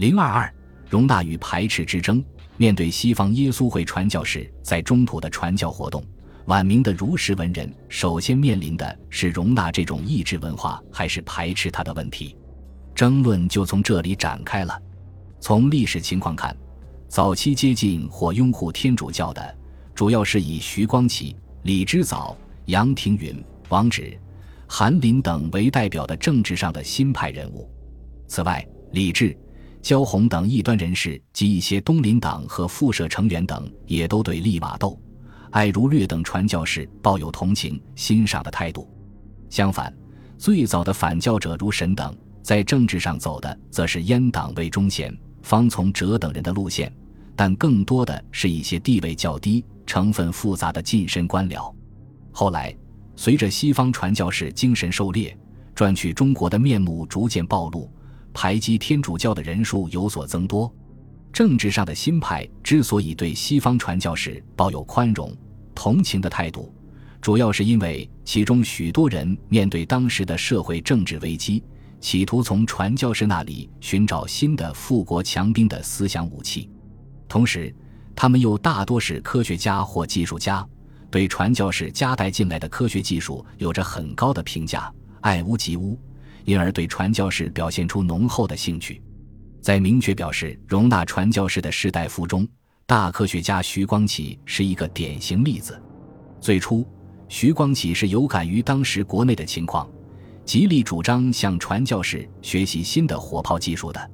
零二二，容纳与排斥之争。面对西方耶稣会传教士在中土的传教活动，晚明的儒士文人首先面临的是容纳这种异质文化还是排斥它的问题。争论就从这里展开了。从历史情况看，早期接近或拥护天主教的，主要是以徐光启、李之藻、杨廷允、王祉、韩林等为代表的政治上的新派人物。此外，李治。焦弘等异端人士及一些东林党和复社成员等，也都对利玛窦、艾如略等传教士抱有同情、欣赏的态度。相反，最早的反教者如沈等，在政治上走的则是阉党为忠贤、方从哲等人的路线，但更多的是一些地位较低、成分复杂的近身官僚。后来，随着西方传教士精神狩猎，赚取中国的面目逐渐暴露。排击天主教的人数有所增多，政治上的新派之所以对西方传教士抱有宽容、同情的态度，主要是因为其中许多人面对当时的社会政治危机，企图从传教士那里寻找新的富国强兵的思想武器。同时，他们又大多是科学家或技术家，对传教士夹带进来的科学技术有着很高的评价，爱屋及乌。因而对传教士表现出浓厚的兴趣，在明确表示容纳传教士的士大夫中，大科学家徐光启是一个典型例子。最初，徐光启是有感于当时国内的情况，极力主张向传教士学习新的火炮技术的。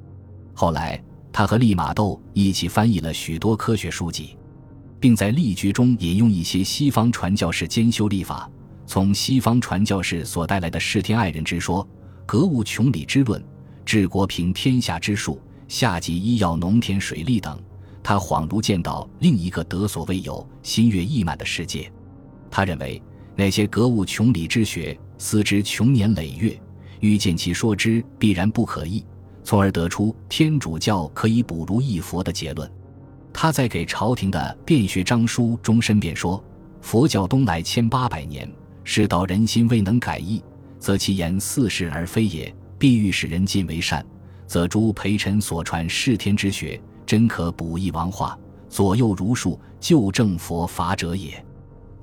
后来，他和利玛窦一起翻译了许多科学书籍，并在例句中引用一些西方传教士兼修历法，从西方传教士所带来的视天爱人之说。格物穷理之论，治国平天下之术，下及医药、农田、水利等，他恍如见到另一个得所未有、心悦意满的世界。他认为那些格物穷理之学，思之穷年累月，欲见其说之必然不可易，从而得出天主教可以补如一佛的结论。他在给朝廷的辩学章书中申辩说：“佛教东来千八百年，世道人心未能改易。”则其言似是而非也，必欲使人尽为善，则诸陪臣所传世天之学，真可补益王化，左右如数救正佛法者也。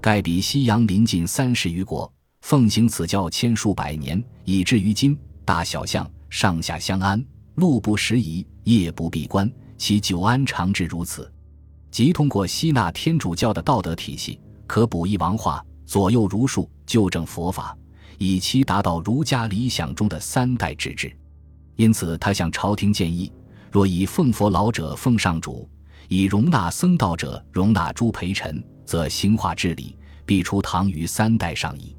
盖比西洋临近三十余国，奉行此教千数百年，以至于今，大小相上下相安，路不拾遗，夜不闭关，其久安长治如此。即通过吸纳天主教的道德体系，可补益王化，左右如数救正佛法。以期达到儒家理想中的三代之治，因此他向朝廷建议：若以奉佛老者奉上主，以容纳僧道者容纳诸陪臣，则兴化治理必出唐于三代上矣。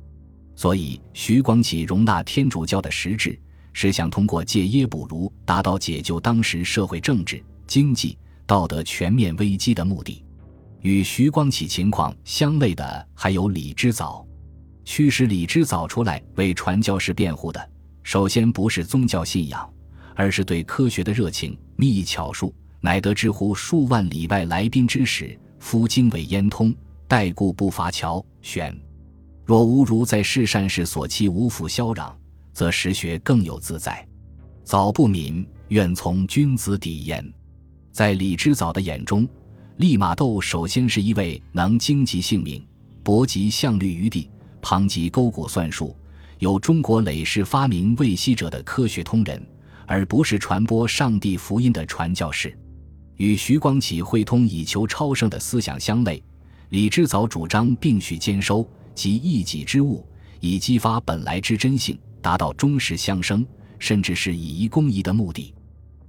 所以，徐光启容纳天主教的实质，是想通过戒耶补儒，达到解救当时社会、政治、经济、道德全面危机的目的。与徐光启情况相类的，还有李之藻。驱使李之藻出来为传教士辩护的，首先不是宗教信仰，而是对科学的热情。密巧术，乃得知乎数万里外来宾之使，夫经纬焉通，待故不伐乔玄。若吾如在世善事所期，无复嚣攘，则实学更有自在。早不敏，愿从君子底焉。在李之藻的眼中，利玛窦首先是一位能经及性命，博及相律于地。旁及勾股算术，有中国累世发明未息者的科学通人，而不是传播上帝福音的传教士。与徐光启会通以求超胜的思想相类，李之藻主张并蓄兼收，即一己之物，以激发本来之真性，达到中实相生，甚至是以夷公夷的目的。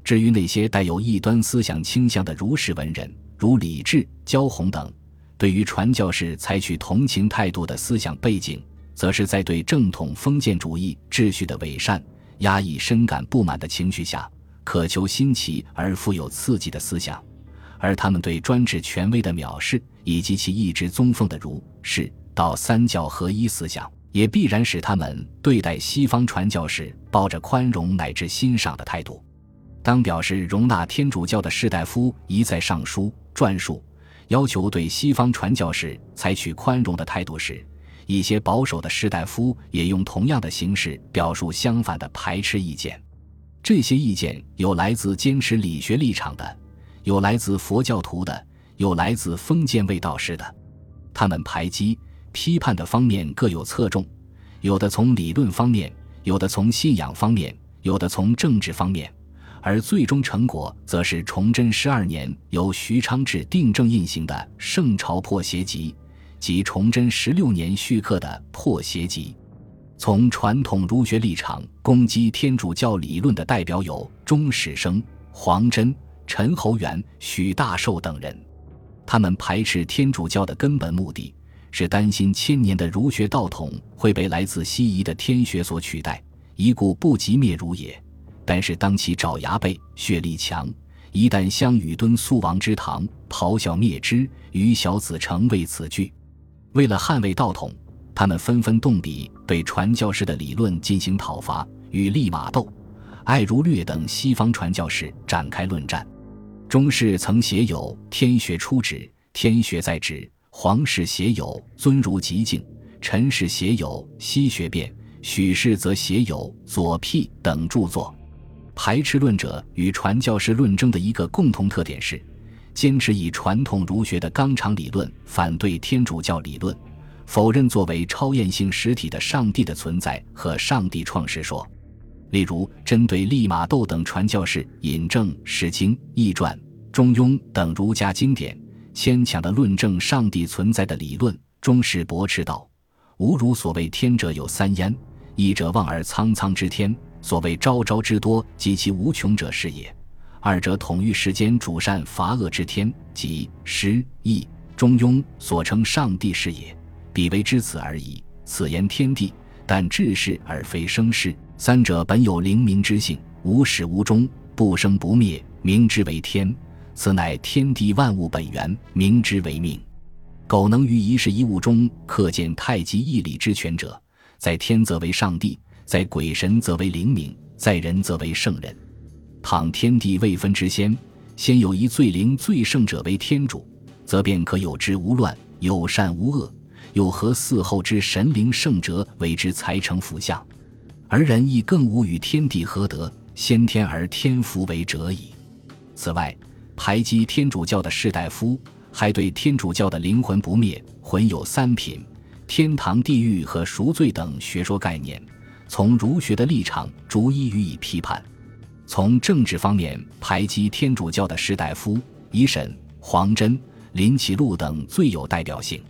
至于那些带有异端思想倾向的儒士文人，如李治、焦弘等。对于传教士采取同情态度的思想背景，则是在对正统封建主义秩序的伪善、压抑深感不满的情绪下，渴求新奇而富有刺激的思想；而他们对专制权威的藐视，以及其一直宗奉的儒释道三教合一思想，也必然使他们对待西方传教士抱着宽容乃至欣赏的态度。当表示容纳天主教的士大夫一再上书撰述。要求对西方传教士采取宽容的态度时，一些保守的士大夫也用同样的形式表述相反的排斥意见。这些意见有来自坚持理学立场的，有来自佛教徒的，有来自封建卫道士的。他们排击、批判的方面各有侧重，有的从理论方面，有的从信仰方面，有的从政治方面，而最终成果则是崇祯十二年由徐昌志订正印行的《圣朝破邪集》，及崇祯十六年续刻的《破邪集》。从传统儒学立场攻击天主教理论的代表有钟始生、黄真、陈侯元、许大寿等人。他们排斥天主教的根本目的是担心千年的儒学道统会被来自西夷的天学所取代，一故不及灭儒也。但是当其爪牙背、血力强，一旦相与敦肃王之堂，咆哮灭之，于小子成为此惧。为了捍卫道统。他们纷纷动笔对传教士的理论进行讨伐，与利玛窦、艾如略等西方传教士展开论战。钟氏曾写有《天学初旨》，天学在旨；黄氏写有《尊儒极敬》，陈氏写有《西学变》，许氏则写有《左辟》等著作。排斥论者与传教士论争的一个共同特点是，坚持以传统儒学的纲常理论反对天主教理论。否认作为超验性实体的上帝的存在和上帝创世说，例如针对利玛窦等传教士引证《诗经》《易传》《中庸》等儒家经典，牵强的论证上帝存在的理论，终是驳斥道：“吾儒所谓天者有三焉，一者望而苍苍之天，所谓昭昭之多及其无穷者是也；二者统御世间主善罚恶之天，即《诗》《易》《中庸》所称上帝是也。”彼为知此而已。此言天地，但治世而非生世。三者本有灵明之性，无始无终，不生不灭，名之为天。此乃天地万物本源，名之为命。苟能于一事一物中克见太极义理之权者，在天则为上帝，在鬼神则为灵明，在人则为圣人。倘天地未分之先，先有一最灵最圣者为天主，则便可有之无乱，有善无恶。有何嗣后之神灵圣者为之才成福相？而人亦更无与天地合德，先天而天福为者矣。此外，排击天主教的士大夫，还对天主教的灵魂不灭、魂有三品、天堂、地狱和赎罪等学说概念，从儒学的立场逐一予以批判。从政治方面，排击天主教的士大夫，以沈、黄真、林启禄等最有代表性。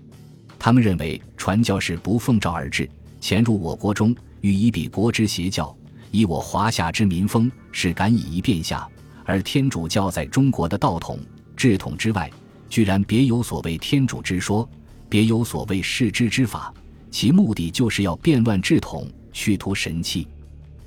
他们认为传教士不奉诏而至，潜入我国中，欲以彼国之邪教，以我华夏之民风，是敢以一变下；而天主教在中国的道统、治统之外，居然别有所谓天主之说，别有所谓世之之法，其目的就是要变乱治统，去图神器。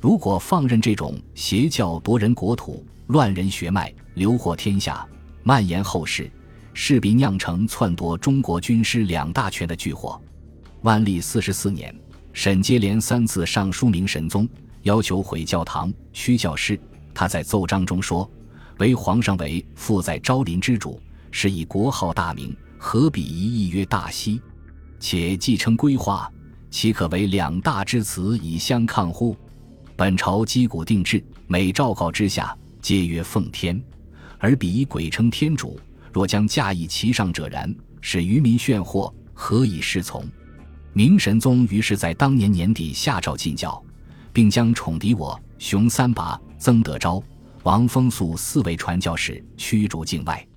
如果放任这种邪教夺人国土、乱人血脉、流祸天下、蔓延后世，势必酿成篡夺中国军师两大权的巨祸。万历四十四年，沈接连三次上书明神宗，要求毁教堂、驱教师。他在奏章中说：“唯皇上为父在昭陵之主，是以国号大明，何比一意曰大西？且既称规划，岂可为两大之词以相抗乎？本朝击鼓定制，每诏告之下，皆曰奉天，而彼以鬼称天主。”若将驾以其上者然，使愚民炫惑，何以适从？明神宗于是在当年年底下诏禁教，并将宠敌我、熊三拔、曾德昭、王风素四位传教士驱逐境外。